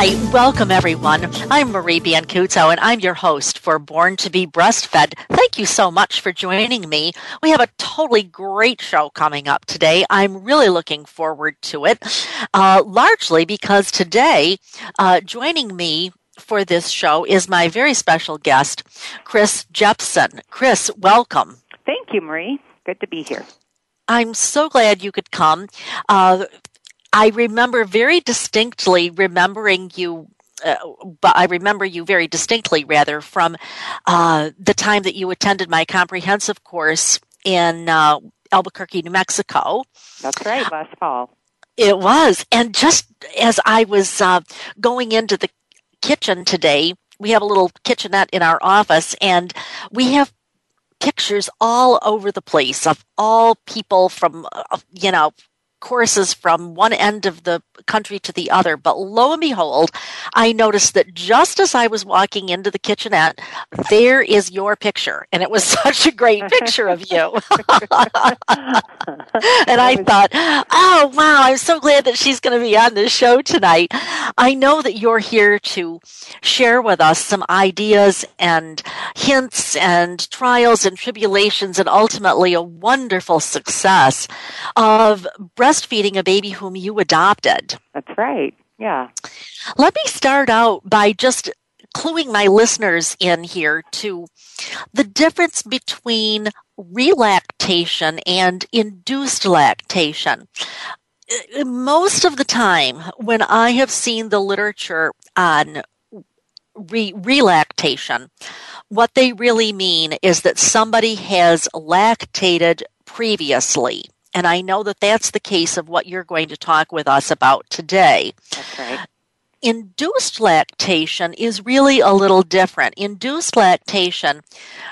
Hi, welcome everyone. I'm Marie Biancuzzo and I'm your host for Born to be Breastfed. Thank you so much for joining me. We have a totally great show coming up today. I'm really looking forward to it, uh, largely because today, uh, joining me for this show is my very special guest, Chris Jepson. Chris, welcome. Thank you, Marie. Good to be here. I'm so glad you could come. Uh, I remember very distinctly remembering you uh, but I remember you very distinctly, rather, from uh, the time that you attended my comprehensive course in uh, Albuquerque, New Mexico. That's right, last fall. It was. And just as I was uh, going into the kitchen today, we have a little kitchenette in our office, and we have pictures all over the place of all people from, uh, you know, courses from one end of the country to the other. But lo and behold, I noticed that just as I was walking into the kitchenette, there is your picture. And it was such a great picture of you. and I thought, oh, wow, I'm so glad that she's going to be on this show tonight. I know that you're here to share with us some ideas and hints and trials and tribulations and ultimately a wonderful success of breastfeeding a baby whom you adopted. That's right. Yeah. Let me start out by just cluing my listeners in here to the difference between relactation and induced lactation. Uh, most of the time, when I have seen the literature on re- relactation, what they really mean is that somebody has lactated previously. And I know that that's the case of what you're going to talk with us about today. That's right. Induced lactation is really a little different. Induced lactation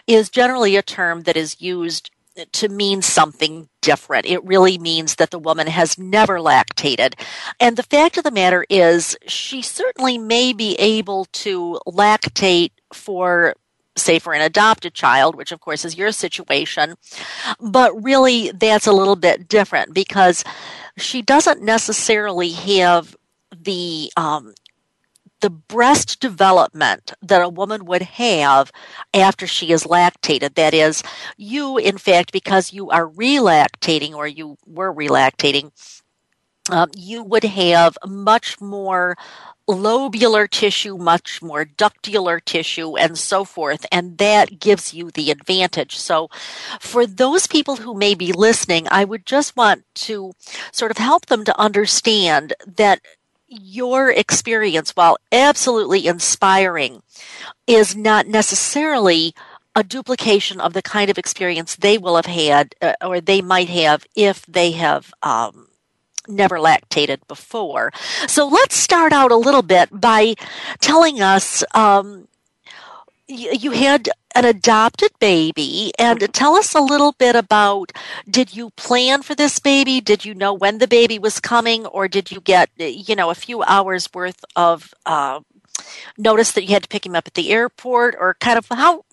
is generally a term that is used to mean something different. It really means that the woman has never lactated. And the fact of the matter is, she certainly may be able to lactate for say for an adopted child, which of course is your situation. But really, that's a little bit different because she doesn't necessarily have the um, the breast development that a woman would have after she is lactated. That is, you, in fact, because you are relactating or you were relactating, um, you would have much more lobular tissue, much more ductular tissue, and so forth. And that gives you the advantage. So, for those people who may be listening, I would just want to sort of help them to understand that your experience, while absolutely inspiring, is not necessarily a duplication of the kind of experience they will have had uh, or they might have if they have um, never lactated before. So let's start out a little bit by telling us um, you, you had an adopted baby and tell us a little bit about did you plan for this baby did you know when the baby was coming or did you get you know a few hours worth of uh, notice that you had to pick him up at the airport or kind of how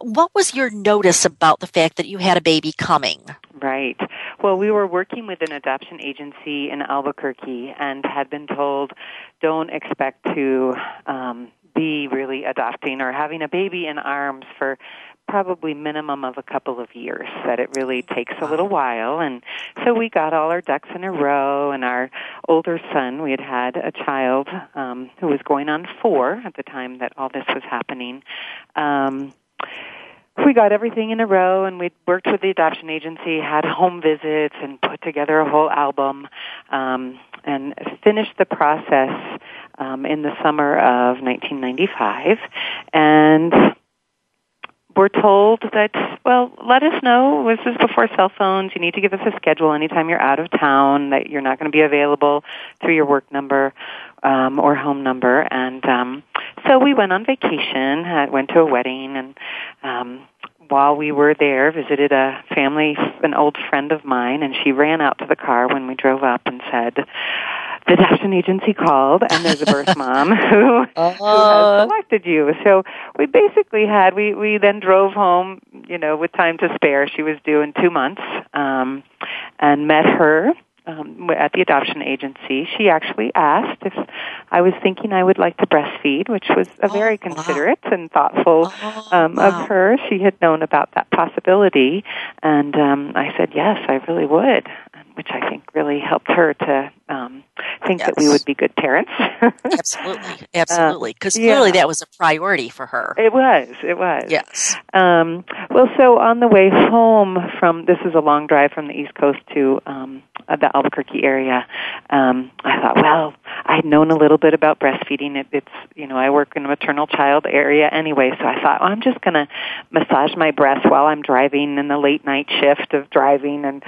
what was your notice about the fact that you had a baby coming? Right. Well we were working with an adoption agency in albuquerque and had been told don't expect to um, be really adopting or having a baby in arms for probably minimum of a couple of years that it really takes a little while. And so we got all our ducks in a row and our older son we had had a child um who was going on 4 at the time that all this was happening. Um we got everything in a row and we worked with the adoption agency had home visits and put together a whole album um and finished the process um, in the summer of 1995, and we're told that, well, let us know. This is before cell phones. You need to give us a schedule anytime you're out of town, that you're not going to be available through your work number um, or home number. And um, so we went on vacation. I went to a wedding, and um, while we were there, visited a family, an old friend of mine, and she ran out to the car when we drove up and said, "The adoption agency called, and there's a birth mom who, uh, who has selected you." So we basically had we we then drove home, you know, with time to spare. She was due in two months, um, and met her um, at the adoption agency, she actually asked if I was thinking I would like to breastfeed, which was a very oh, considerate and thoughtful oh, um, wow. of her. She had known about that possibility, and um, I said yes, I really would which I think really helped her to um, think yes. that we would be good parents. absolutely, absolutely, because uh, clearly that was a priority for her. It was, it was. Yes. Um, well, so on the way home from this is a long drive from the East Coast to um, uh, the Albuquerque area. Um, I thought, well, I'd known a little bit about breastfeeding. It, it's you know I work in a maternal child area anyway, so I thought well, I'm just going to massage my breast while I'm driving in the late night shift of driving and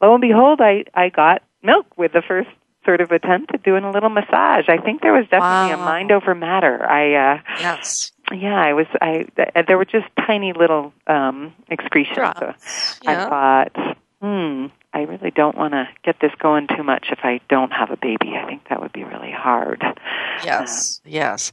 lo and behold, I I got milk with the first sort of attempt at doing a little massage. I think there was definitely wow. a mind over matter. I uh yes. Yeah, I was. I there were just tiny little um excretions. So yeah. I thought, hmm, I really don't want to get this going too much if I don't have a baby. I think that would be really hard. Yes, uh, yes.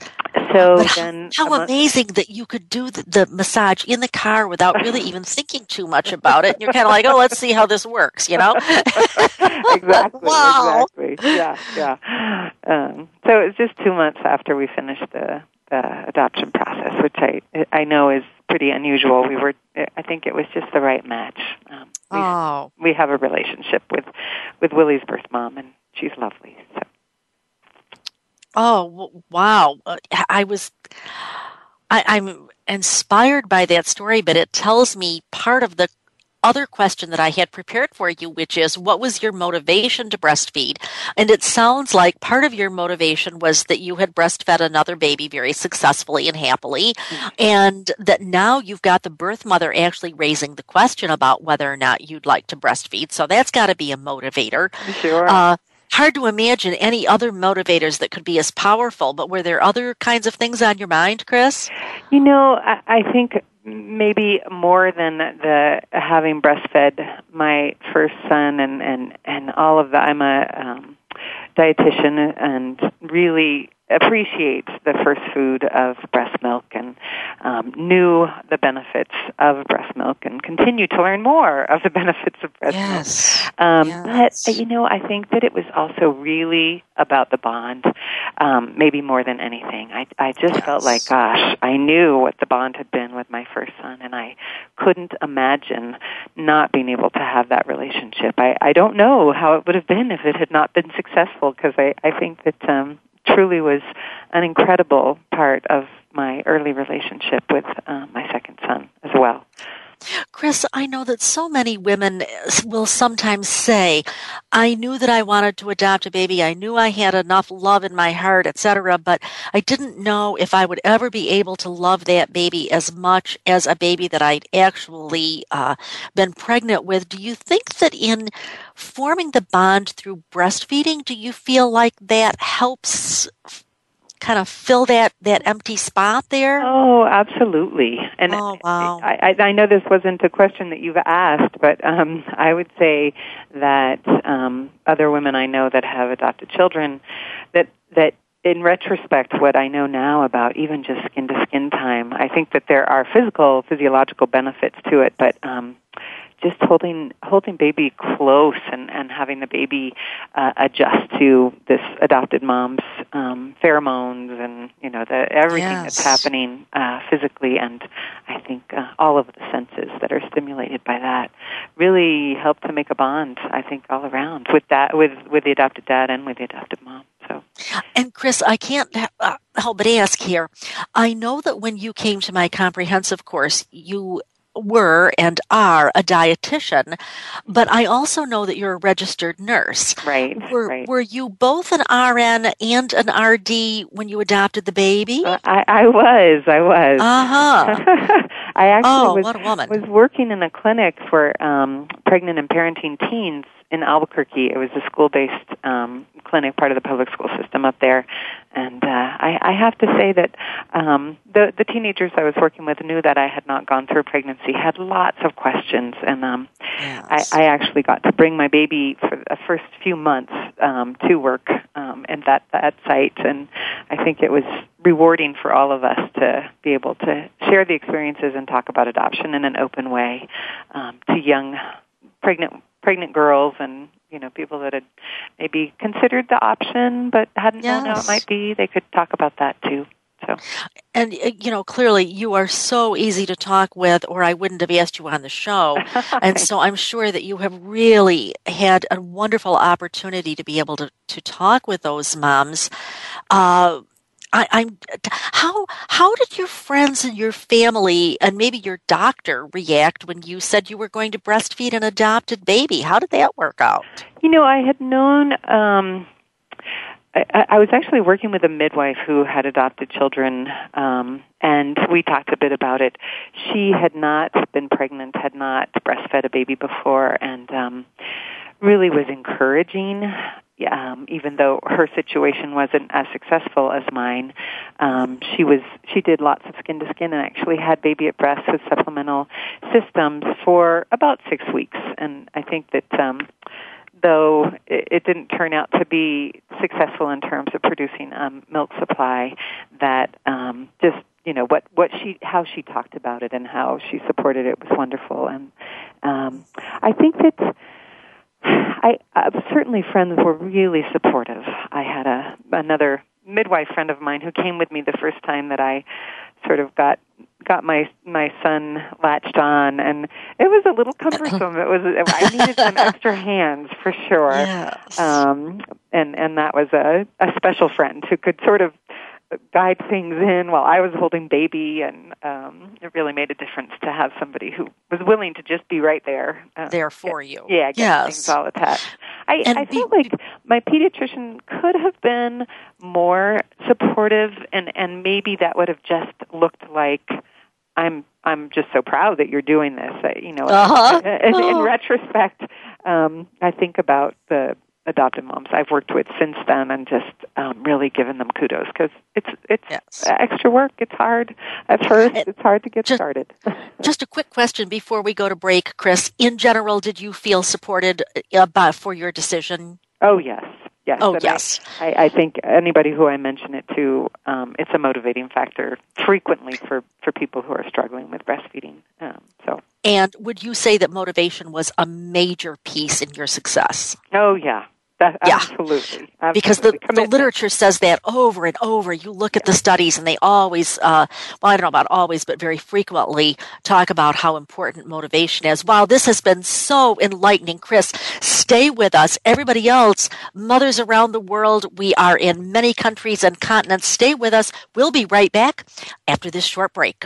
So but then, how, how amazing that you could do the, the, massage in the car without really even thinking too much about it. You're kind of like, oh, let's see how this works, you know? exactly. wow. Exactly. Yeah, yeah. Um, so it was just two months after we finished the, the adoption process, which I I know is pretty unusual. We were, I think it was just the right match. We, oh. we have a relationship with with Willie's birth mom, and she's lovely. So. Oh wow! Uh, I was, I, I'm inspired by that story, but it tells me part of the other question that I had prepared for you, which is what was your motivation to breastfeed? And it sounds like part of your motivation was that you had breastfed another baby very successfully and happily, mm-hmm. and that now you've got the birth mother actually raising the question about whether or not you'd like to breastfeed. So that's got to be a motivator. Sure. Uh, hard to imagine any other motivators that could be as powerful, but were there other kinds of things on your mind, Chris? You know, I, I think maybe more than the having breastfed my first son and and and all of that. I'm a um, dietitian and really appreciates the first food of breast milk and um, knew the benefits of breast milk and continue to learn more of the benefits of breast yes. milk. Um, yes. But you know, I think that it was also really about the bond, um, maybe more than anything. I I just yes. felt like, gosh, I knew what the bond had been with my first son, and I couldn't imagine not being able to have that relationship. I I don't know how it would have been if it had not been successful because I I think that um truly was an incredible part of my early relationship with uh, my second son as well. Chris, I know that so many women will sometimes say, I knew that I wanted to adopt a baby. I knew I had enough love in my heart, etc., but I didn't know if I would ever be able to love that baby as much as a baby that I'd actually uh, been pregnant with. Do you think that in forming the bond through breastfeeding, do you feel like that helps kind of fill that that empty spot there? Oh, absolutely. And oh, wow. I, I know this wasn't a question that you've asked, but um, I would say that um, other women I know that have adopted children that that in retrospect, what I know now about even just skin to skin time, I think that there are physical, physiological benefits to it, but um, just holding holding baby close and and having the baby uh, adjust to this adopted mom's um, pheromones and you know the everything yes. that's happening uh, physically and I think uh, all of the senses that are stimulated by that really help to make a bond I think all around with that with with the adopted dad and with the adopted mom. So. And Chris, I can't uh, help but ask here. I know that when you came to my comprehensive course, you were and are a dietitian, but I also know that you're a registered nurse. Right. Were right. Were you both an RN and an RD when you adopted the baby? Uh, I, I was. I was. Uh huh. I actually oh, was, what a woman. was working in a clinic for um, pregnant and parenting teens in Albuquerque. It was a school-based um, clinic, part of the public school system up there, and uh, I, I have to say that um, the the teenagers I was working with knew that I had not gone through pregnancy, had lots of questions, and um, Yes. I, I actually got to bring my baby for the first few months um, to work um, at that that site, and I think it was rewarding for all of us to be able to share the experiences and talk about adoption in an open way um, to young pregnant pregnant girls and you know people that had maybe considered the option but hadn't known how it might be. They could talk about that too. So And, uh, you know, clearly you are so easy to talk with, or I wouldn't have asked you on the show. And so I'm sure that you have really had a wonderful opportunity to be able to, to talk with those moms. Uh, I, I'm how how did your friends and your family and maybe your doctor react when you said you were going to breastfeed an adopted baby? How did that work out? You know, I had known. Um, I, I was actually working with a midwife who had adopted children, um, and we talked a bit about it. She had not been pregnant, had not breastfed a baby before, and um, really was encouraging. Um, even though her situation wasn't as successful as mine, um, she was she did lots of skin to skin and actually had baby at breast with supplemental systems for about six weeks. And I think that um, though it, it didn't turn out to be successful in terms of producing um, milk supply, that um, just you know what what she how she talked about it and how she supported it was wonderful, and um, I think that. I uh, certainly friends were really supportive. I had a another midwife friend of mine who came with me the first time that I sort of got got my my son latched on and it was a little cumbersome it was i needed some extra hands for sure Yes. um and and that was a a special friend who could sort of guide things in while I was holding baby, and um, it really made a difference to have somebody who was willing to just be right there, uh, there for you. yeah, get yes. things all attached. I, And I be- felt like my pediatrician could have been more supportive, and and maybe that would have just looked like I'm I'm just so proud that you're doing this. I, you know, Uh-huh. in, in Oh. retrospect, um, I think about the adoptive moms I've worked with since then, and just um, really given them kudos because it's it's Yes. extra work. It's hard at first. And It's hard to get just- started. Just a quick question before we go to break, Chris. In general, did you feel supported uh, by, for your decision? oh yes, yes. Oh, yes. I, I think anybody who I mention it to, um, it's a motivating factor frequently for, for people who are struggling with breastfeeding. Um, so, And would you say that motivation was a major piece in your success? oh yeah, that, Yeah. absolutely, Because the, absolutely. the literature says that over and over. You look at the studies and they always, uh, well, I don't know about always, but very frequently talk about how important motivation is. Wow, this has been so enlightening. Chris, stay with us. Everybody else, mothers around the world, we are in many countries and continents. Stay with us. We'll be right back after this short break.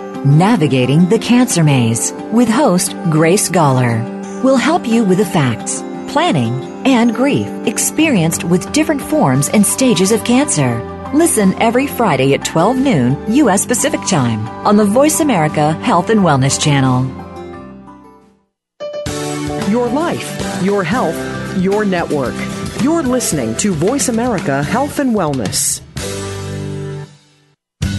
Navigating the Cancer Maze with host Grace Gawler will help you with the facts, planning, and grief experienced with different forms and stages of cancer. Listen every Friday at 12 noon U.S. Pacific Time on the Voice America Health and Wellness Channel. Your life, your health, your network. You're listening to Voice America Health and Wellness.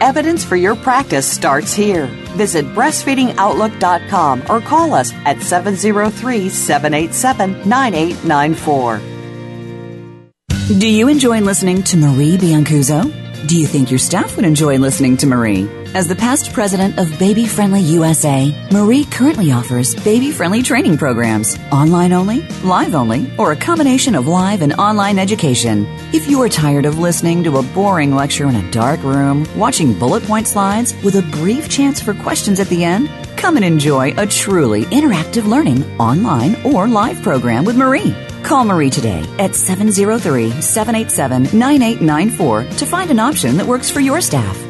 Evidence for your practice starts here. Visit breastfeedingoutlook.com or call us at 703 787 9894. Do you enjoy listening to Marie Biancuzzo? Do you think your staff would enjoy listening to Marie? As the past president of Baby Friendly USA, Marie currently offers baby friendly training programs, online only, live only, or a combination of live and online education. If you are tired of listening to a boring lecture in a dark room, watching bullet point slides with a brief chance for questions at the end, come and enjoy a truly interactive learning online or live program with Marie. Call Marie today at 703 787 9894 to find an option that works for your staff.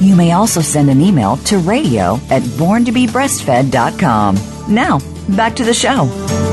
You may also send an email to radio at borntobebreastfed.com. Now, back to the show.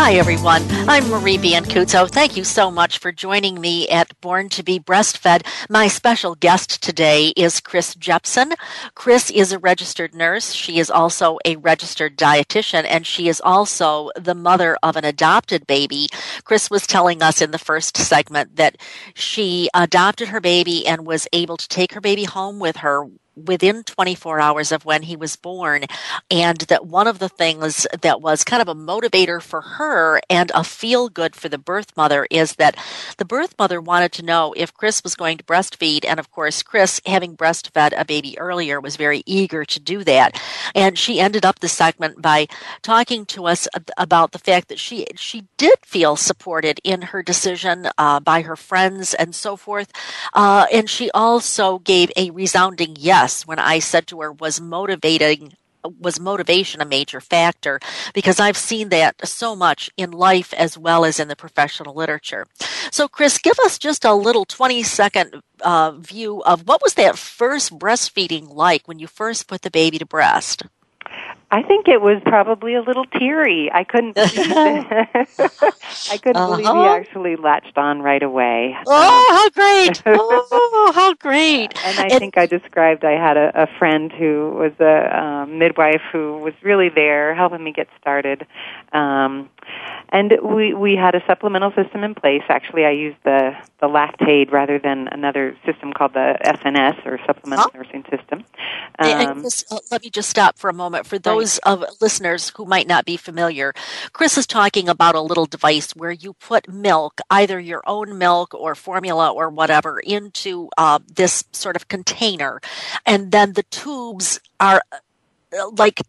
Hi, everyone. I'm Marie Biancuzzo. Thank you so much for joining me at Born to be Breastfed. My special guest today is Chris Jepson. Chris is a registered nurse. She is also a registered dietitian, and she is also the mother of an adopted baby. Chris was telling us in the first segment that she adopted her baby and was able to take her baby home with her within 24 hours of when he was born. And that one of the things that was kind of a motivator for her and a feel good for the birth mother is that the birth mother wanted to know if Chris was going to breastfeed. And of course, Chris, having breastfed a baby earlier, was very eager to do that. And she ended up the segment by talking to us about the fact that she, she did feel supported in her decision uh, by her friends and so forth. Uh, and she also gave a resounding yes when I said to her, was motivating was motivation a major factor because I've seen that so much in life as well as in the professional literature. So, Chris, give us just a little 20 second uh, view of what was that first breastfeeding like when you first put the baby to breast? I think it was probably a little teary. I couldn't believe I couldn't uh-huh. believe he actually latched on right away. Oh, um, how great! oh, how great! And I think I described I had a, a friend who was a um, midwife who was really there helping me get started. Um, and we we had a supplemental system in place. Actually, I used the the Lactaid rather than another system called the SNS or Supplemental huh? Nursing System. Um, Chris, uh, let me just stop for a moment. For those right. of listeners who might not be familiar, Chris is talking about a little device where you put milk, either your own milk or formula or whatever, into uh, this sort of container, and then the tubes are uh, like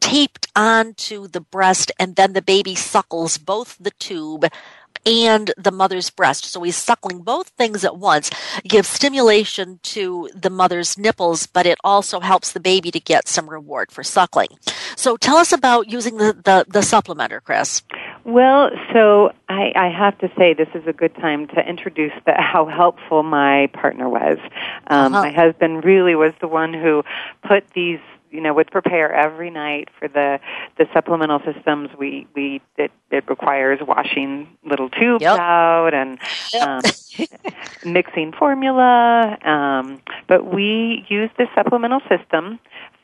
taped onto the breast, and then the baby suckles both the tube and the mother's breast. So he's suckling both things at once, gives stimulation to the mother's nipples, but it also helps the baby to get some reward for suckling. So tell us about using the, the, the supplementer, Chris. Well, so I, I have to say this is a good time to introduce the, how helpful my partner was. Um, uh-huh. My husband really was the one who put these you know would prepare every night for the the supplemental systems we we it, it requires washing little tubes yep. out and yep. um, mixing formula um, but we use the supplemental system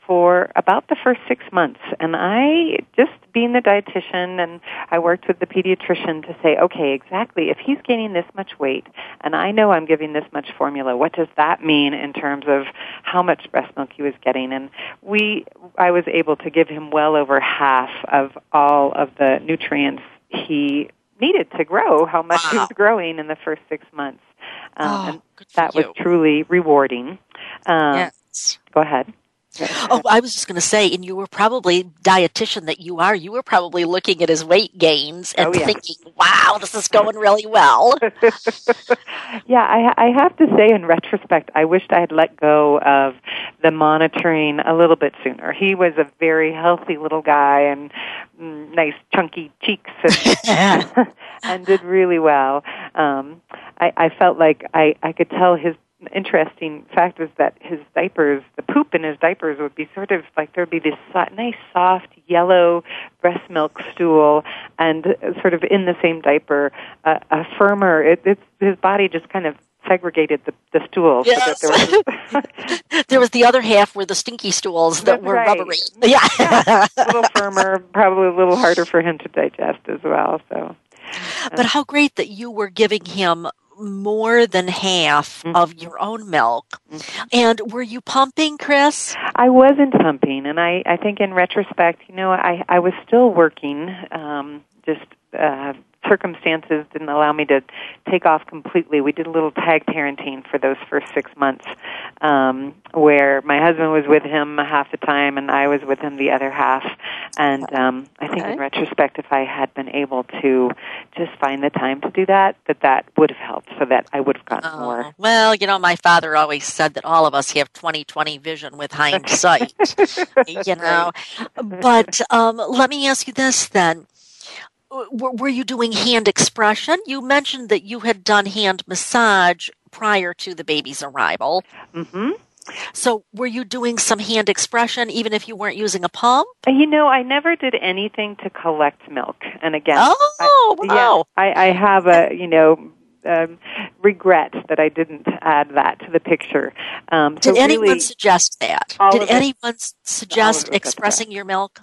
for about the first six months. And I, just being the dietitian, and I worked with the pediatrician to say, okay, exactly, if he's gaining this much weight, and I know I'm giving this much formula, what does that mean in terms of how much breast milk he was getting? And we, I was able to give him well over half of all of the nutrients he needed to grow, how much wow. he was growing in the first six months. Um, oh, and that was truly rewarding. Um, yes. Go ahead. Oh, I was just going to say, and you were probably dietitian that you are. You were probably looking at his weight gains and oh, yeah. thinking, "Wow, this is going really well." yeah, I, I have to say, in retrospect, I wished I had let go of the monitoring a little bit sooner. He was a very healthy little guy and mm, nice chunky cheeks and, and did really well. Um, I, I felt like I, I could tell his interesting fact was that his diapers, the poop in his diapers would be sort of like there'd be this so- nice soft yellow breast milk stool, and sort of in the same diaper, uh, a firmer. It, it's his body just kind of segregated the, the stools. Yes. So there, was, there was the other half were the stinky stools that That's were right. rubbery. Yeah. yeah. a little firmer, probably a little harder for him to digest as well. So. But how great that you were giving him more than half mm-hmm. of your own milk. Mm-hmm. And were you pumping, Chris? I wasn't pumping, and I, I think in retrospect, you know, I, I was still working, um, just uh, circumstances didn't allow me to take off completely. We did a little tag parenting for those first six months, um, where my husband was with him half the time and I was with him the other half. And um, I think okay. in retrospect, if I had been able to just find the time to do that, that that would have helped, so that I would have gotten oh, more. Well, you know, my father always said that all of us have twenty twenty vision with hindsight. you know, but um, let me ask you this then were you doing hand expression? You mentioned that you had done hand massage prior to the baby's arrival. Mm-hmm. So, were you doing some hand expression even if you weren't using a pump? You know, I never did anything to collect milk. And again, oh I, wow! Yeah, I, I have a you know um, regret that I didn't add that to the picture. Um, did anyone really, suggest that? Did anyone suggest expressing your milk?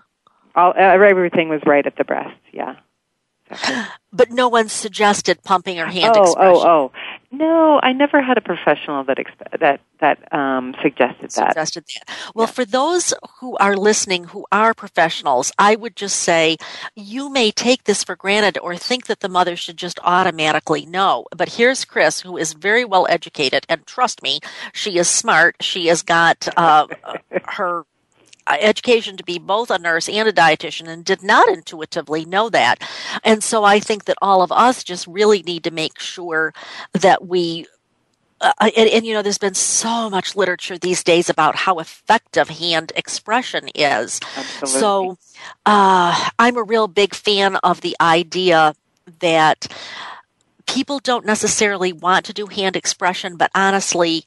All, everything was right at the breast. Yeah. But no one suggested pumping or hand oh, expression. Oh, oh, no! I never had a professional that exp- that that um, suggested that. Suggested that. Well, yeah. for those who are listening who are professionals, I would just say you may take this for granted or think that the mother should just automatically know. But here's Chris, who is very well educated, and trust me, she is smart. She has got uh, her education to be both a nurse and a dietitian and did not intuitively know that. And so I think that all of us just really need to make sure that we uh, and, and, you know, there's been so much literature these days about how effective hand expression is. Absolutely. So, uh, I'm a real big fan of the idea that people don't necessarily want to do hand expression, but honestly,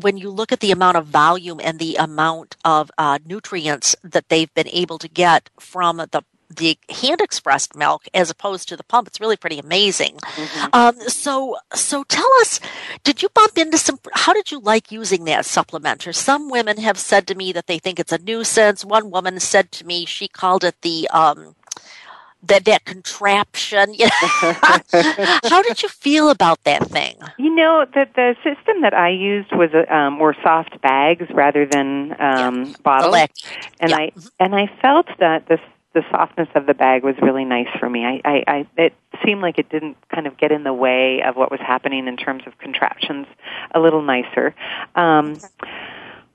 when you look at the amount of volume and the amount of uh, nutrients that they've been able to get from the the hand expressed milk as opposed to the pump, it's really pretty amazing. Mm-hmm. Um, so, so tell us, did you bump into some? How did you like using that supplement? Or some women have said to me that they think it's a nuisance. One woman said to me she called it the um, that that contraption. How did you feel about that thing? You know, the the system that I used was um, were soft bags rather than um, yeah. bottles, and yeah. I and I felt that the the softness of the bag was really nice for me. I, I, I it seemed like it didn't kind of get in the way of what was happening in terms of contraptions. A little nicer. Um, okay.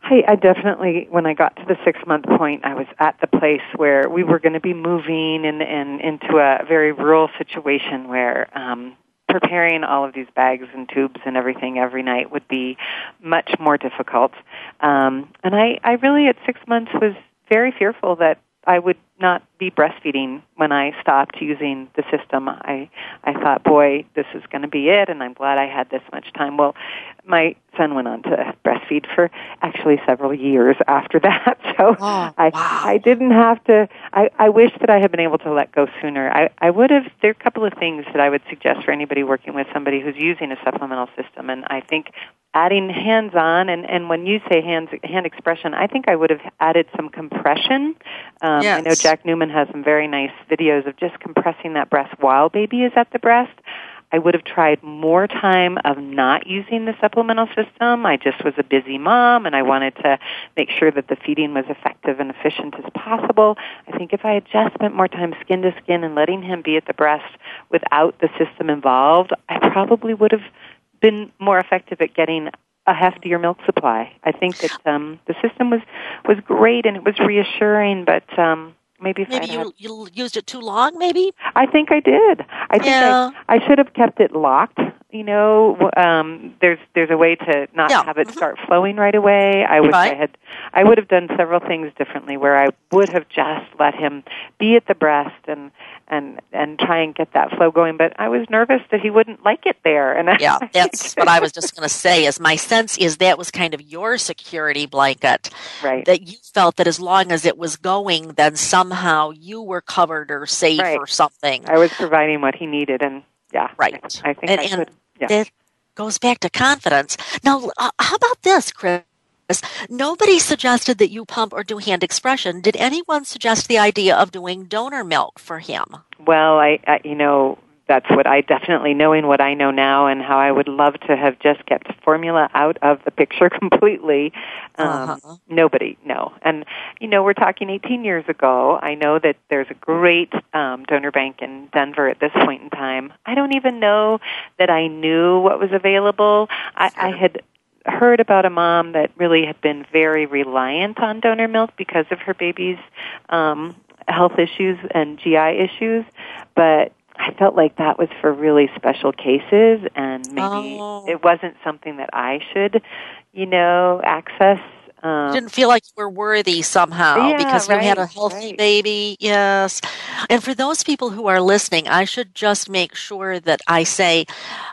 I, I definitely, when I got to the six month point, I was at the place where we were going to be moving and in, into a very rural situation where um, preparing all of these bags and tubes and everything every night would be much more difficult. Um, and I, I really, at six months, was very fearful that I would not be breastfeeding when I stopped using the system. I I thought, boy, this is going to be it, and I'm glad I had this much time. Well, my son went on to breastfeed for actually several years after that, so oh, I wow. I didn't have to. I I wish that I had been able to let go sooner. I I would have. There are a couple of things that I would suggest for anybody working with somebody who's using a supplemental system, and I think adding hands on and and when you say hands hand expression i think i would have added some compression um yes. i know jack newman has some very nice videos of just compressing that breast while baby is at the breast I would have tried more time of not using the supplemental system. I just was a busy mom and I wanted to make sure that the feeding was effective and efficient as possible. I think if I had just spent more time skin to skin and letting him be at the breast without the system involved, I probably would have been more effective at getting a heftier milk supply. I think that um, the system was was great and it was reassuring, but um, maybe maybe you, you used it too long. Maybe I think I did. I think yeah. I, I should have kept it locked. You know, um, there's there's a way to not yeah. have it mm-hmm. start flowing right away. I wish right. I had. I would have done several things differently, where I would have just let him be at the breast and and and try and get that flow going. But I was nervous that he wouldn't like it there. And yeah, that's what I was just going to say. Is my sense is that was kind of your security blanket, right? That you felt that as long as it was going, then somehow you were covered or safe right. or something. I was providing what he needed, and yeah, right. I, I think and, I and. Yeah. that goes back to confidence. Now, uh, how about this, Chris? Nobody suggested that you pump or do hand expression. Did anyone suggest the idea of doing donor milk for him? Well, I, I you know, that's what I definitely knowing what I know now and how I would love to have just kept formula out of the picture completely. Um, uh-huh. Nobody, no. And you know, we're talking 18 years ago. I know that there's a great um, donor bank in Denver at this point in time. I don't even know that I knew what was available. I, I had heard about a mom that really had been very reliant on donor milk because of her baby's um, health issues and GI issues, but I felt like that was for really special cases, and maybe oh. it wasn't something that I should, you know, access. Um, didn't feel like you were worthy somehow yeah, because you right, had a healthy right. baby. Yes. And for those people who are listening, I should just make sure that I say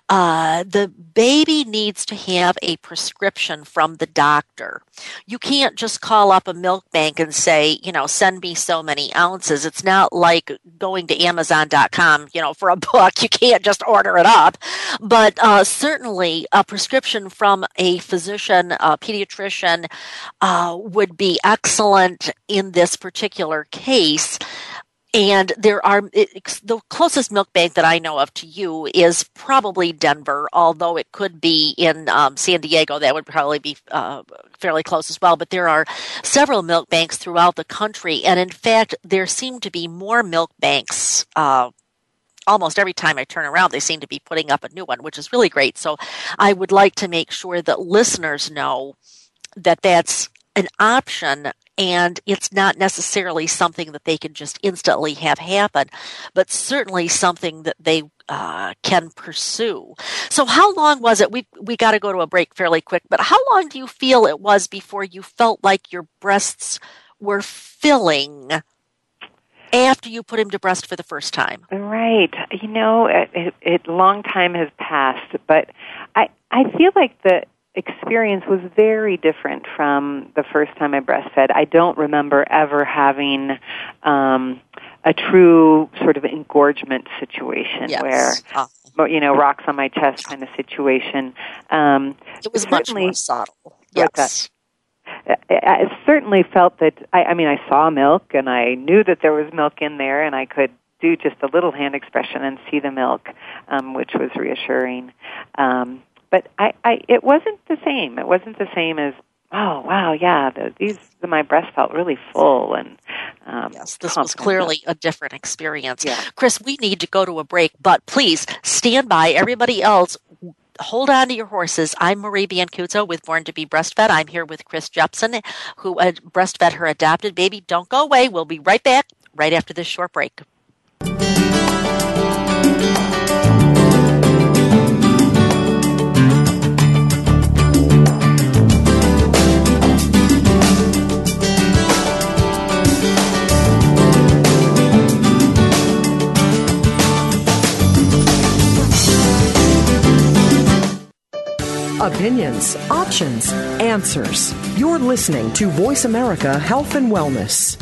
uh, the baby needs to have a prescription from the doctor. You can't just call up a milk bank and say, you know, send me so many ounces. It's not like going to Amazon.com, you know, for a book. You can't just order it up. But uh, certainly a prescription from a physician, a pediatrician, uh, would be excellent in this particular case. And there are it, the closest milk bank that I know of to you is probably Denver, although it could be in um, San Diego. That would probably be uh, fairly close as well. But there are several milk banks throughout the country, and in fact, there seem to be more milk banks. Uh, almost every time I turn around, they seem to be putting up a new one, which is really great. So, I would like to make sure that listeners know that that's an option and it's not necessarily something that they can just instantly have happen, but certainly something that they uh, can pursue. So, how long was it? We we got to go to a break fairly quick, but how long do you feel it was before you felt like your breasts were filling? After you put him to breast for the first time, right? You know, it, it, it long time has passed, but I I feel like the experience was very different from the first time I breastfed. I don't remember ever having um, a true sort of engorgement situation yes. where. You know, rocks on my chest kind of situation. Um, it was much more subtle. Yes. I certainly felt that, I, I mean, I saw milk and I knew that there was milk in there and I could do just a little hand expression and see the milk, um, which was reassuring. Um, but I, I it wasn't the same. It wasn't the same as oh wow yeah the, these the, my breast felt really full and um, yes this was clearly a different experience. Yeah. Chris, we need to go to a break, but please stand by. Everybody else. Hold on to your horses. I'm Marie Biancuzzo with Born to be Breastfed. I'm here with Chris Jepson, who uh, breastfed her adopted baby. Don't go away. We'll be right back right after this short break. Opinions, options, answers. You're listening to Voice America Health and Wellness.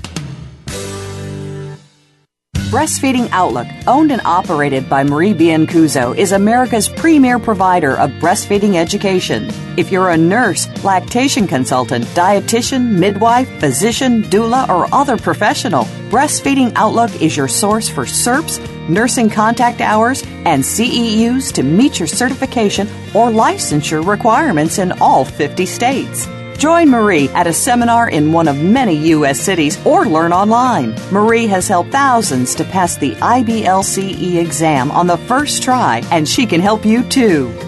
Breastfeeding Outlook, owned and operated by Marie Biancuzzo, is America's premier provider of breastfeeding education. If you're a nurse, lactation consultant, dietitian, midwife, physician, doula, or other professional, Breastfeeding Outlook is your source for CERPs, nursing contact hours, and CEUs to meet your certification or licensure requirements in all 50 states. Join Marie at a seminar in one of many U.S. cities or learn online. Marie has helped thousands to pass the IBLCE exam on the first try, and she can help you too.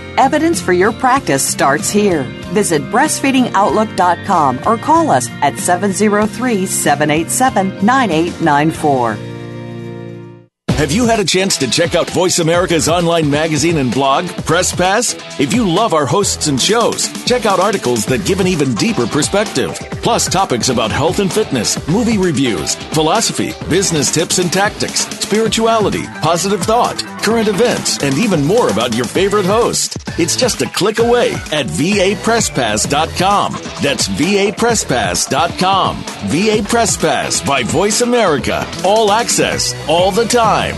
Evidence for your practice starts here. Visit breastfeedingoutlook.com or call us at 703 787 9894. Have you had a chance to check out Voice America's online magazine and blog, Press Pass? If you love our hosts and shows, check out articles that give an even deeper perspective, plus topics about health and fitness, movie reviews, philosophy, business tips and tactics, spirituality, positive thought, current events, and even more about your favorite host. It's just a click away at vapresspass.com. That's vapresspass.com. VA Press Pass by Voice America. All access, all the time.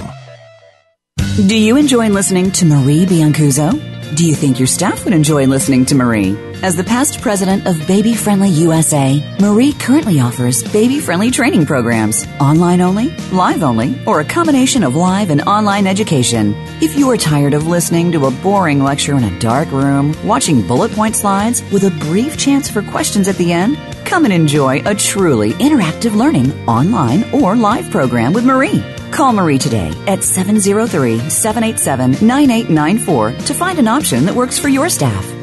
Do you enjoy listening to Marie Biancuzzo? Do you think your staff would enjoy listening to Marie? As the past president of Baby Friendly USA, Marie currently offers baby friendly training programs, online only, live only, or a combination of live and online education. If you are tired of listening to a boring lecture in a dark room, watching bullet point slides with a brief chance for questions at the end, come and enjoy a truly interactive learning online or live program with Marie. Call Marie today at 703 787 9894 to find an option that works for your staff.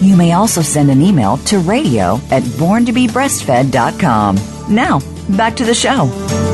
You may also send an email to radio at borntobebreastfed.com. Now, back to the show.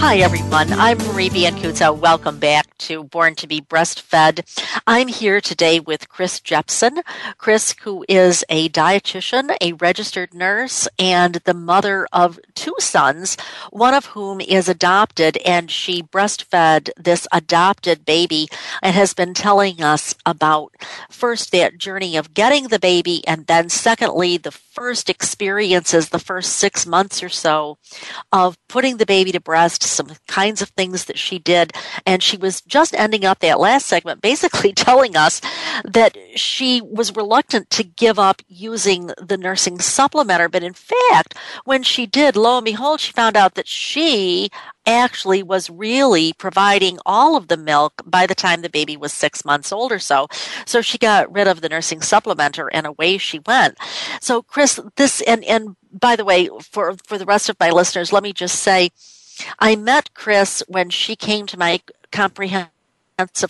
Hi, everyone. I'm Marie Biancuzzo. Welcome back to Born to be Breastfed. I'm here today with Chris Jepson. Chris, who is a dietitian, a registered nurse, and the mother of two sons, one of whom is adopted, and she breastfed this adopted baby and has been telling us about first that journey of getting the baby, and then secondly, the first experiences, the first six months or so of putting the baby to breast some kinds of things that she did. And she was just ending up that last segment basically telling us that she was reluctant to give up using the nursing supplementer. But in fact, when she did, lo and behold, she found out that she actually was really providing all of the milk by the time the baby was six months old or so. So she got rid of the nursing supplementer and away she went. So Chris, this, and, and by the way, for, for the rest of my listeners, let me just say, I met Chris when she came to my comprehensive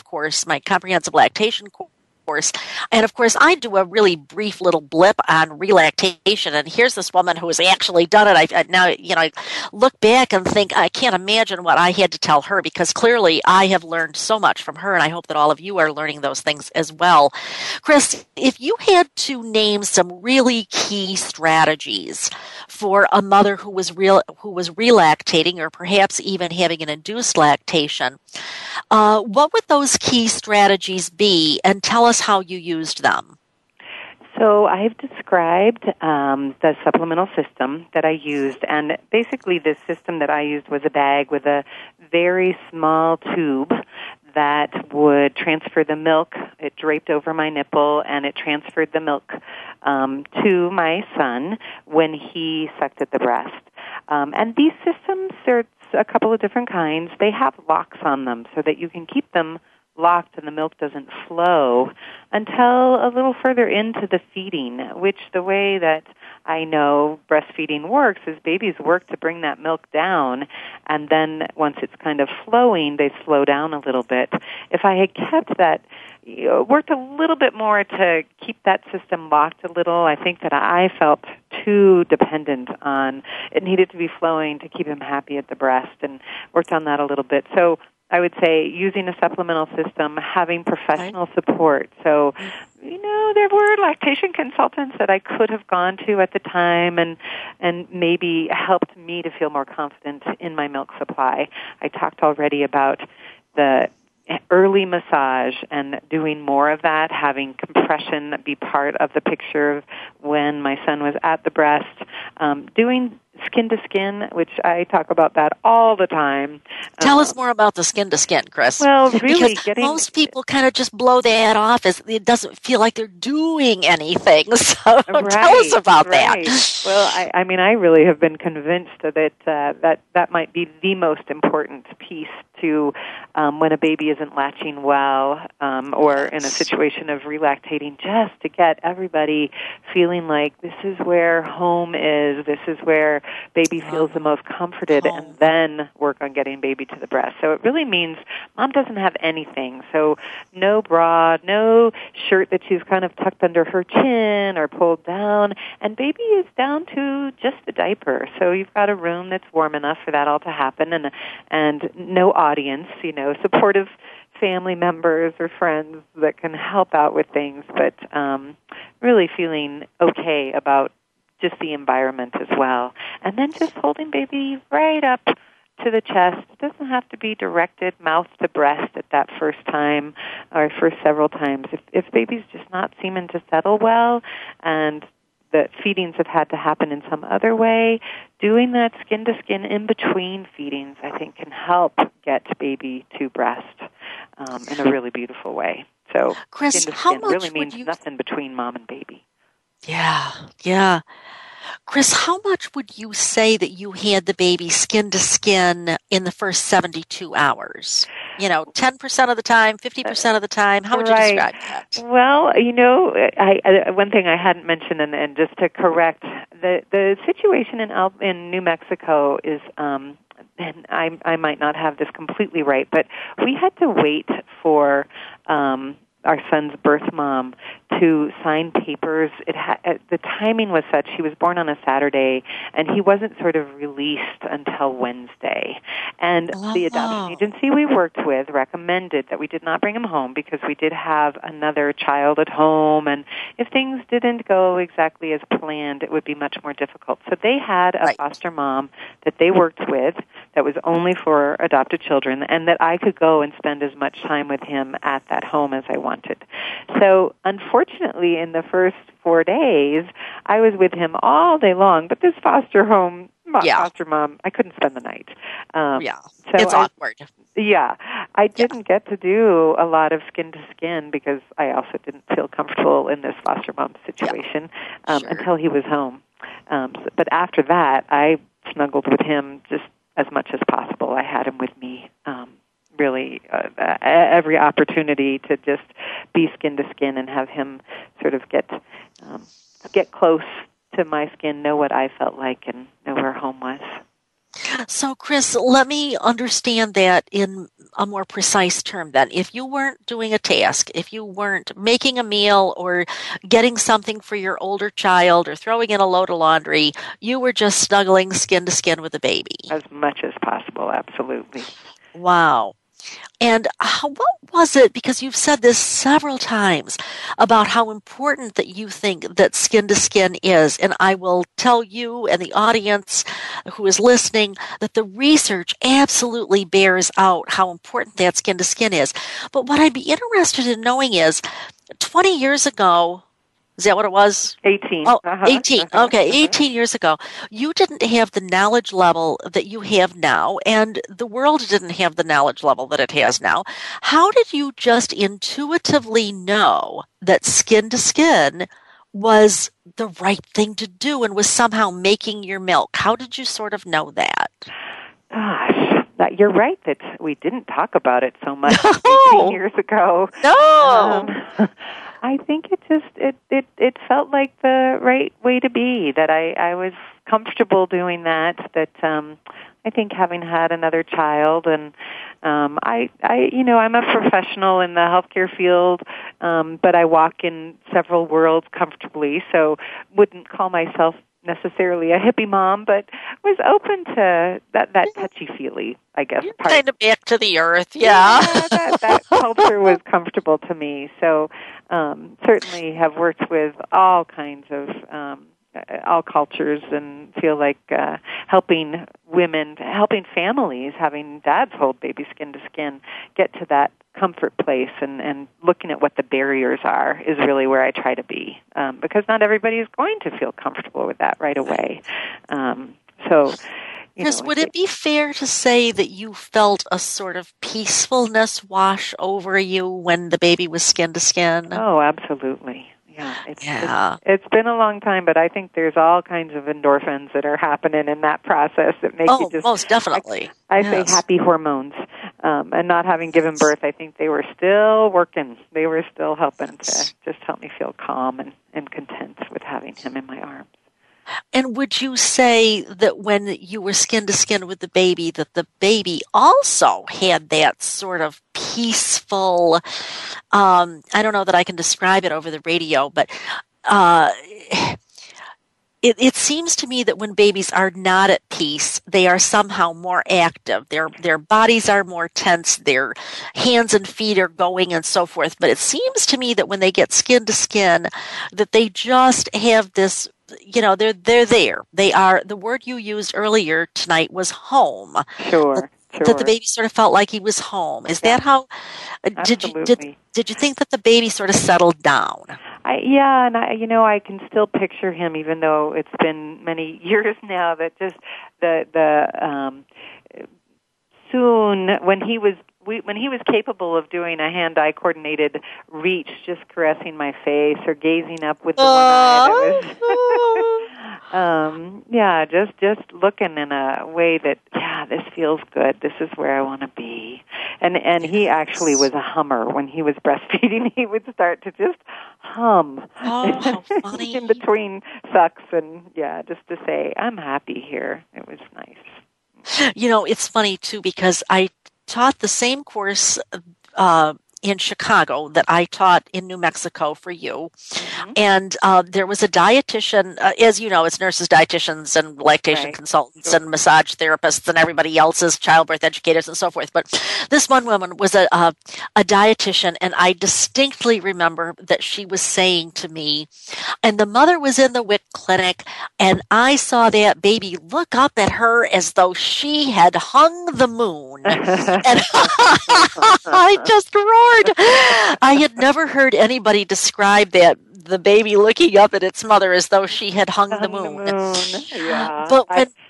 course, my comprehensive lactation course course. And of course, I do a really brief little blip on relactation. And here's this woman who has actually done it. I, now, you know, I look back and think I can't imagine what I had to tell her because clearly I have learned so much from her. And I hope that all of you are learning those things as well. Chris, if you had to name some really key strategies for a mother who was real, who was relactating or perhaps even having an induced lactation, uh, what would those key strategies be? And tell us how you used them. So I've described um, the supplemental system that I used, and basically the system that I used was a bag with a very small tube that would transfer the milk. It draped over my nipple, and it transferred the milk um, to my son when he sucked at the breast. Um, and these systems, there's a couple of different kinds. They have locks on them so that you can keep them locked and the milk doesn't flow until a little further into the feeding, which the way that I know breastfeeding works is babies work to bring that milk down, and then once it's kind of flowing, they slow down a little bit. If I had kept that Uh, worked a little bit more to keep that system locked a little. I think that I felt too dependent on it needed to be flowing to keep him happy at the breast and worked on that a little bit. So I would say using a supplemental system, having professional support. So, you know, there were lactation consultants that I could have gone to at the time and and maybe helped me to feel more confident in my milk supply. I talked already about the early massage and doing more of that, having compression be part of the picture of when my son was at the breast, um, doing skin to skin, which I talk about that all the time. Tell uh, us more about the skin to skin, Chris. Well, really, because getting, most people kind of just blow that off as it doesn't feel like they're doing anything. So right, tell us about right. that. Well, I, I mean, I really have been convinced that uh, that that might be the most important piece to um, when a baby isn't latching well um, or in a situation of relactating, just to get everybody feeling like this is where home is, this is where baby feels the most comforted, and then work on getting baby to the breast. So it really means mom doesn't have anything. So no bra, no shirt that she's kind of tucked under her chin or pulled down, and baby is down to just the diaper. So you've got a room that's warm enough for that all to happen, and and no audience, you know, supportive family members or friends that can help out with things, but um, really feeling okay about just the environment as well. And then just holding baby right up to the chest. It doesn't have to be directed mouth to breast at that first time or first several times. If, if baby's just not seeming to settle well and the feedings have had to happen in some other way, doing that skin to skin in between feedings, I think, can help get baby to breast um, in a really beautiful way. So, Chris, skin to how skin much really means you- nothing between mom and baby. Yeah, yeah. Chris, how much would you say that you had the baby skin to skin in the first 72 hours? You know, 10% of the time, 50% of the time? How would you describe that? Well, you know, I, I one thing I hadn't mentioned, and, and just to correct the the situation in Al, in New Mexico is. um and I, I might not have this completely right, but we had to wait for um, our son's birth mom to sign papers. It ha- uh, the timing was such he was born on a Saturday, and he wasn't sort of released until Wednesday. And the adoption Oh. agency we worked with recommended that we did not bring him home because we did have another child at home, and if things didn't go exactly as planned, it would be much more difficult. So they had a Right. foster mom that they worked with that was only for adopted children, and that I could go and spend as much time with him at that home as I wanted. So, unfortunately, in the first four days, I was with him all day long. But this foster home, Yeah. foster mom, I couldn't spend the night. Um, Yeah, so it's I, awkward. yeah, I didn't get to do a lot of skin to skin because I also didn't feel comfortable in this foster mom situation um, Sure. until he was home. Um, so, but after that, I snuggled with him just as much as possible. I had him with me. Um, really uh, uh, every opportunity to just be skin to skin and have him sort of get um, get close to my skin, know what I felt like, and know where home was. So, Chris, let me understand that in a more precise term then. If you weren't doing a task, if you weren't making a meal or getting something for your older child or throwing in a load of laundry, you were just snuggling skin to skin with the baby. as much as possible. Absolutely. Wow. And how, what was it? Because you've said this several times about how important that you think that skin to skin is. And I will tell you and the audience who is listening that the research absolutely bears out how important that skin to skin is. But what I'd be interested in knowing is 20 years ago, is that what it was? 18. Oh, Uh-huh, 18. uh-huh, Okay, uh-huh. 18 years ago. You didn't have the knowledge level that you have now, and the world didn't have the knowledge level that it has now. How did you just intuitively know that skin to skin was the right thing to do and was somehow making your milk? How did you sort of know that? Gosh, that, you're right that we didn't talk about it so much No. 18 years ago. No. Um, I think it just it it it felt like the right way to be. That I I was comfortable doing that. That um, I think having had another child and um, I I you know I'm a professional in the healthcare field, um, but I walk in several worlds comfortably. So wouldn't call myself necessarily a hippie mom, but was open to that that touchy feely, I guess. You're part. kind of back to the earth, yeah. yeah that, that culture was comfortable to me. So um, certainly have worked with all kinds of um, all cultures and feel like uh, helping women, helping families, having dads hold baby skin to skin, get to that comfort place and, and looking at what the barriers are is really where I try to be um, because not everybody is going to feel comfortable with that right away. Um, so. Chris, would it be fair to say that you felt a sort of peacefulness wash over you when the baby was skin to skin? Oh, absolutely. Yeah, it's, yeah. It's, it's been a long time, but I think there's all kinds of endorphins that are happening in that process that make oh, you just most definitely. I, I yes. say happy hormones, um, and not having given birth, I think they were still working. They were still helping to just help me feel calm and, and content with having him in my arms. And would you say that when you were skin to skin with the baby, that the baby also had that sort of peaceful, um, I don't know that I can describe it over the radio, but uh, it, it, seems to me that when babies are not at peace, they are somehow more active. Their their bodies are more tense. Their hands and feet are going and so forth. But it seems to me that when they get skin to skin, that they just have this you know they're they're there they are the word you used earlier tonight was home sure Sure. that the baby sort of felt like he was home is yeah. that how uh, did you did, did you think that the baby sort of settled down I, yeah, and I, you know, I can still picture him, even though it's been many years now. That just the the um, soon when he was we, when he was capable of doing a hand-eye coordinated reach, just caressing my face or gazing up with the one eye. Was, um, yeah, just just looking in a way that yeah, this feels good. This is where I want to be. And and he actually was a hummer when he was breastfeeding. He would start to just hum oh, funny. in between sucks, and yeah, just to say I'm happy here. It was nice. You know, it's funny too because I taught the same course uh, in Chicago that I taught in New Mexico for you. Mm-hmm. And uh, there was a dietitian, uh, as you know, it's nurses, dietitians, and lactation right. consultants, sure. and massage therapists, and everybody else's childbirth educators, and so forth. But this one woman was a, a, a dietitian, and I distinctly remember that she was saying to me, and the mother was in the WIC clinic, and I saw that baby look up at her as though she had hung the moon. and I just roared I had never heard anybody describe that the baby looking up at its mother as though she had hung, hung the moon. The moon. Yeah. But when I,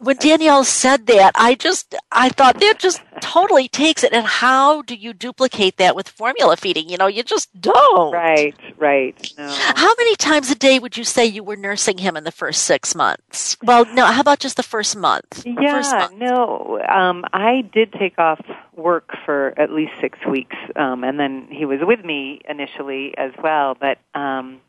when Danielle said that, I just I thought that just totally takes it. And how do you duplicate that with formula feeding? You know, you just don't. Right, right. No. How many times a day would you say you were nursing him in the first six months? Well, no. How about just the first month? Yeah, first month. no. Um, I did take off work for at least six weeks, um, and then he was with me initially as well. But um,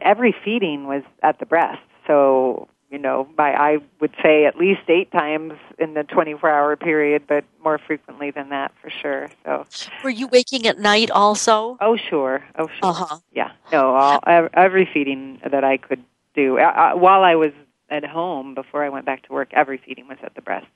every feeding was at the breast, so you know, by I would say at least eight times in the 24 hour period, but more frequently than that for sure. So, were you waking at night also? Oh, sure. Oh, sure. Uh-huh. Yeah. No, all, every feeding that I could do uh, while I was at home before I went back to work. Every feeding was at the breast.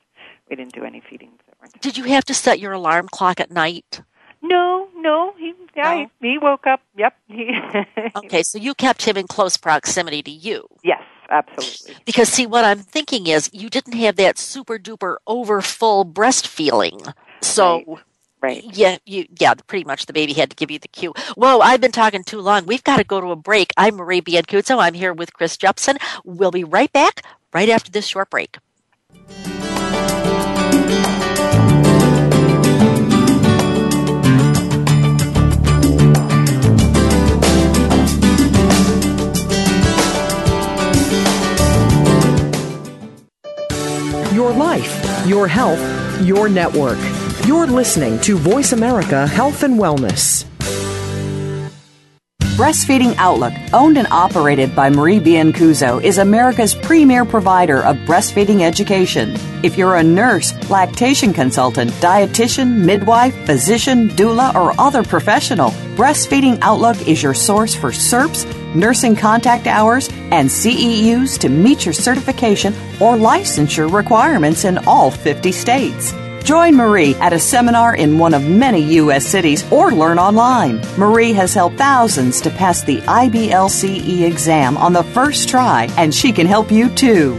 We didn't do any feedings that weren't. Did you have to set your alarm clock at night? No, no. He, yeah, No? he, he woke up. Yep. He, Okay, so you kept him in close proximity to you. yes, absolutely. Because see, what I'm thinking is you didn't have that super duper over full breast feeling. So Right. yeah, you yeah, pretty much the baby had to give you the cue. Whoa, I've been talking too long. We've got to go to a break. I'm Marie Biancuzzo. I'm here with Chris Jepson. We'll be right back right after this short break. Your life, your health, your network. You're listening to Voice America Health and Wellness. Breastfeeding Outlook, owned and operated by Marie Biancuzzo, is America's premier provider of breastfeeding education. If you're a nurse, lactation consultant, dietitian, midwife, physician, doula, or other professional, Breastfeeding Outlook is your source for CERPs, nursing contact hours, and CEUs to meet your certification or licensure requirements in all 50 states. Join Marie at a seminar in one of many U.S. cities or learn online. Marie has helped thousands to pass the IBLCE exam on the first try, and she can help you too.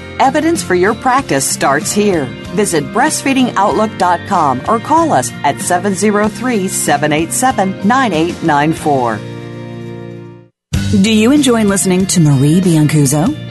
Evidence for your practice starts here. Visit breastfeedingoutlook.com or call us at 703 787 9894. Do you enjoy listening to Marie Biancuzzo?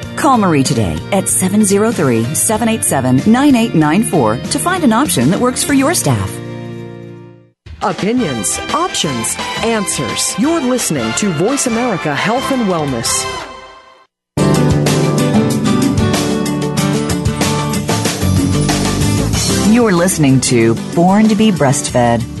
Call Marie today at 703 787 9894 to find an option that works for your staff. Opinions, options, answers. You're listening to Voice America Health and Wellness. You're listening to Born to be Breastfed.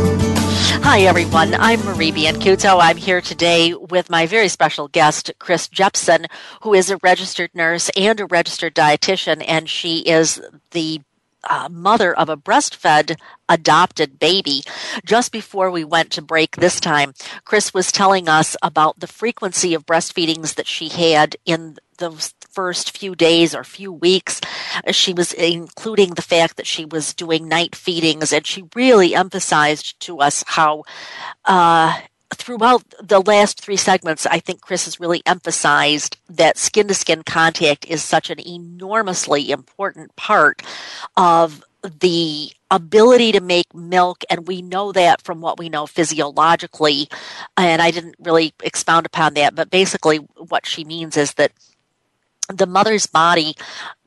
Hi, everyone. I'm Marie Biancuzzo. I'm here today with my very special guest, Chris Jepson, who is a registered nurse and a registered dietitian, and she is the uh, mother of a breastfed adopted baby. Just before we went to break this time, Chris was telling us about the frequency of breastfeedings that she had in those first few days or few weeks. She was including the fact that she was doing night feedings, and she really emphasized to us how. Uh, throughout the last three segments, I think Chris has really emphasized that skin to skin contact is such an enormously important part of the ability to make milk, and we know that from what we know physiologically. And I didn't really expound upon that, but basically, what she means is that the mother's body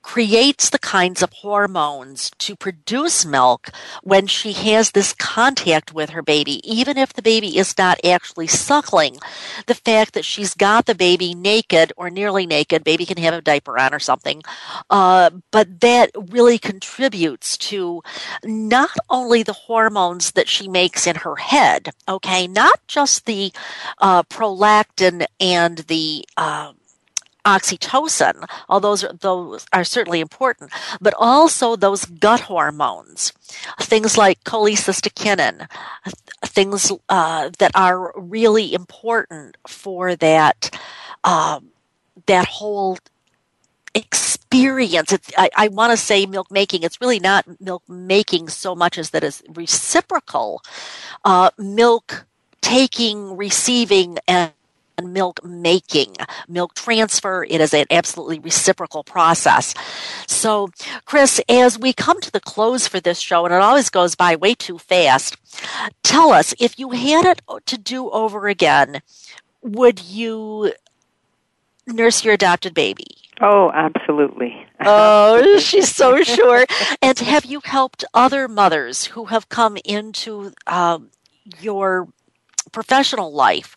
creates the kinds of hormones to produce milk when she has this contact with her baby, even if the baby is not actually suckling. The fact that she's got the baby naked or nearly naked, baby can have a diaper on or something, uh, but that really contributes to not only the hormones that she makes in her head, okay, not just the uh, prolactin and the uh, oxytocin, all those are, those are certainly important, but also those gut hormones, things like cholecystokinin, things uh, that are really important for that um, that whole experience. It's, I, I want to say milk making. It's really not milk making so much as that is reciprocal uh, milk taking, receiving, and milk making, milk transfer. It is an absolutely reciprocal process. So, Chris, as we come to the close for this show, and it always goes by way too fast, tell us if you had it to do over again, would you nurse your adopted baby? Oh, absolutely. oh, she's so sure. And have you helped other mothers who have come into um, your professional life.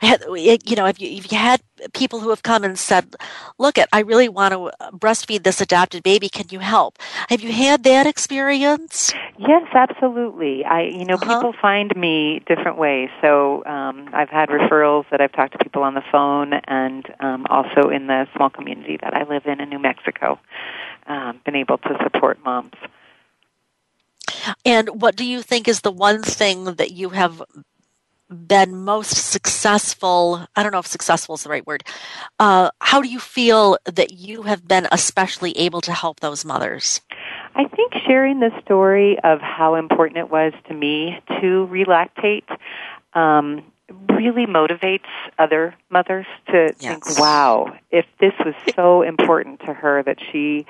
you know, if you, if you had people who have come and said, "Look, at I really want to breastfeed this adopted baby. Can you help?" Have you had that experience? Yes, absolutely. I, you know, uh-huh. people find me different ways. So um, I've had referrals that I've talked to people on the phone, and um, also in the small community that I live in in New Mexico, um, been able to support moms. And what do you think is the one thing that you have been most successful? I don't know if successful is the right word. Uh, how do you feel that you have been especially able to help those mothers? I think sharing the story of how important it was to me to relactate um, really motivates other mothers to yes. think, wow, if this was so important to her that she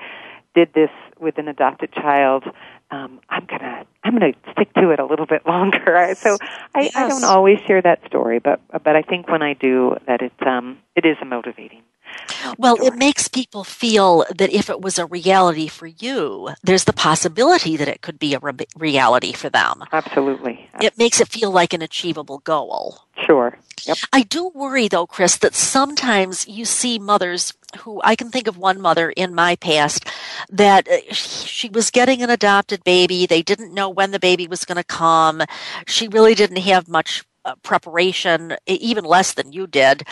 did this with an adopted child, um, I'm gonna I'm gonna stick to it a little bit longer. So I, yes. I don't always share that story, but but I think when I do, that it's um it is motivating. Well, it makes people feel that if it was a reality for you, there's the possibility that it could be a re- reality for them. Absolutely. It makes it feel like an achievable goal. Sure. Yep. I do worry, though, Chris, that sometimes you see mothers who I can think of one mother in my past that uh, she was getting an adopted baby. They didn't know when the baby was going to come. She really didn't have much uh, preparation, even less than you did.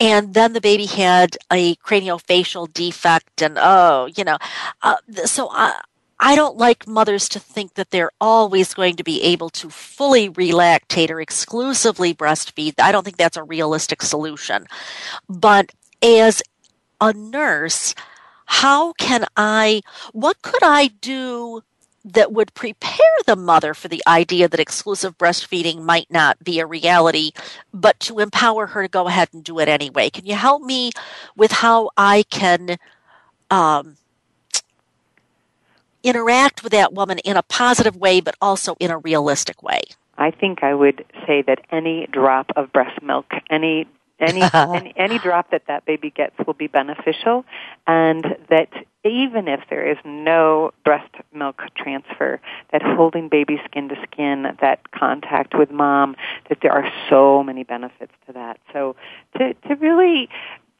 And then the baby had a craniofacial defect, and oh, you know. Uh, so I, I don't like mothers to think that they're always going to be able to fully relactate or exclusively breastfeed. I don't think that's a realistic solution. But as a nurse, how can I, what could I do that would prepare the mother for the idea that exclusive breastfeeding might not be a reality, but to empower her to go ahead and do it anyway. Can you help me with how I can um, interact with that woman in a positive way, but also in a realistic way? I think I would say that any drop of breast milk, any any, any any drop that that baby gets will be beneficial, and that even if there is no breast milk transfer, that holding baby skin to skin, that contact with mom, that there are so many benefits to that. So to to really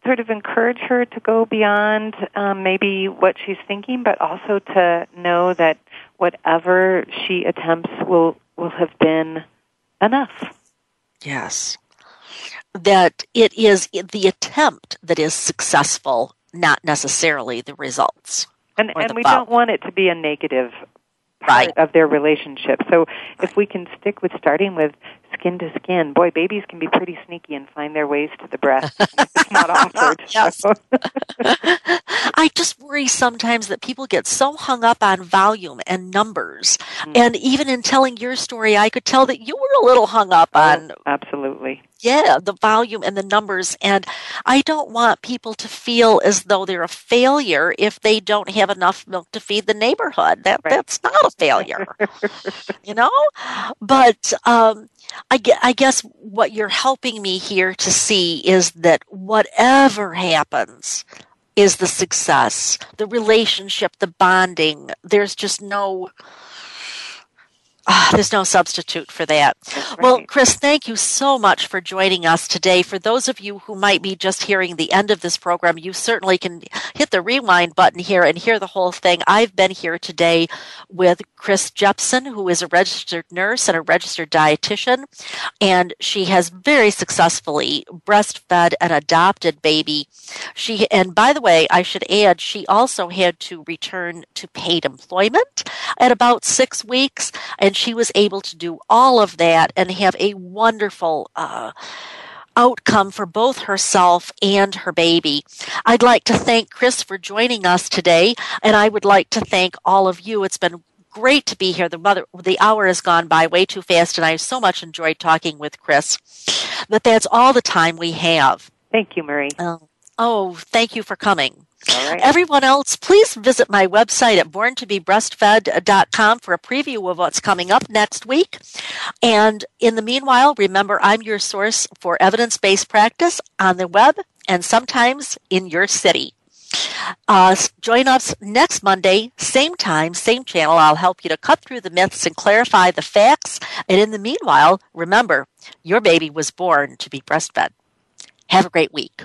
sort of encourage her to go beyond um, maybe what she's thinking, but also to know that whatever she attempts will will have been enough. Yes that it is the attempt that is successful, not necessarily the results. And, and we don't want it to be a negative part right. of their relationship. So right. if we can stick with starting with skin to skin, boy, babies can be pretty sneaky and find their ways to the breast. it's not offered. I just worry sometimes that people get so hung up on volume and numbers. Mm. And even in telling your story, I could tell that you were a little hung up oh, on. Absolutely yeah, the volume and the numbers. And I don't want people to feel as though they're a failure if they don't have enough milk to feed the neighborhood. That right. that's not a failure, you know. But um, I, I guess what you're helping me here to see is that whatever happens is the success, the relationship, the bonding. There's just no Oh, there's no substitute for that. Right. Well, Chris, thank you so much for joining us today. For those of you who might be just hearing the end of this program, you certainly can hit the rewind button here and hear the whole thing. I've been here today with Chris Jepson, who is a registered nurse and a registered dietitian, and she has very successfully breastfed an adopted baby. She, and by the way, I should add, she also had to return to paid employment at about six weeks, and she was able to do all of that and have a wonderful, uh, outcome for both herself and her baby. I'd like to thank Chris for joining us today, and I would like to thank all of you. It's been great to be here. The mother, the hour has gone by way too fast, and I so much enjoyed talking with Chris. But that's all the time we have. Thank you, Marie. Uh, oh, thank you for coming. Everyone else, please visit my website at borntobebreastfed.com for a preview of what's coming up next week. And in the meanwhile, remember I'm your source for evidence based practice on the web and sometimes in your city. Uh, join us next Monday, same time, same channel. I'll help you to cut through the myths and clarify the facts. And in the meanwhile, remember, your baby was born to be breastfed. Have a great week.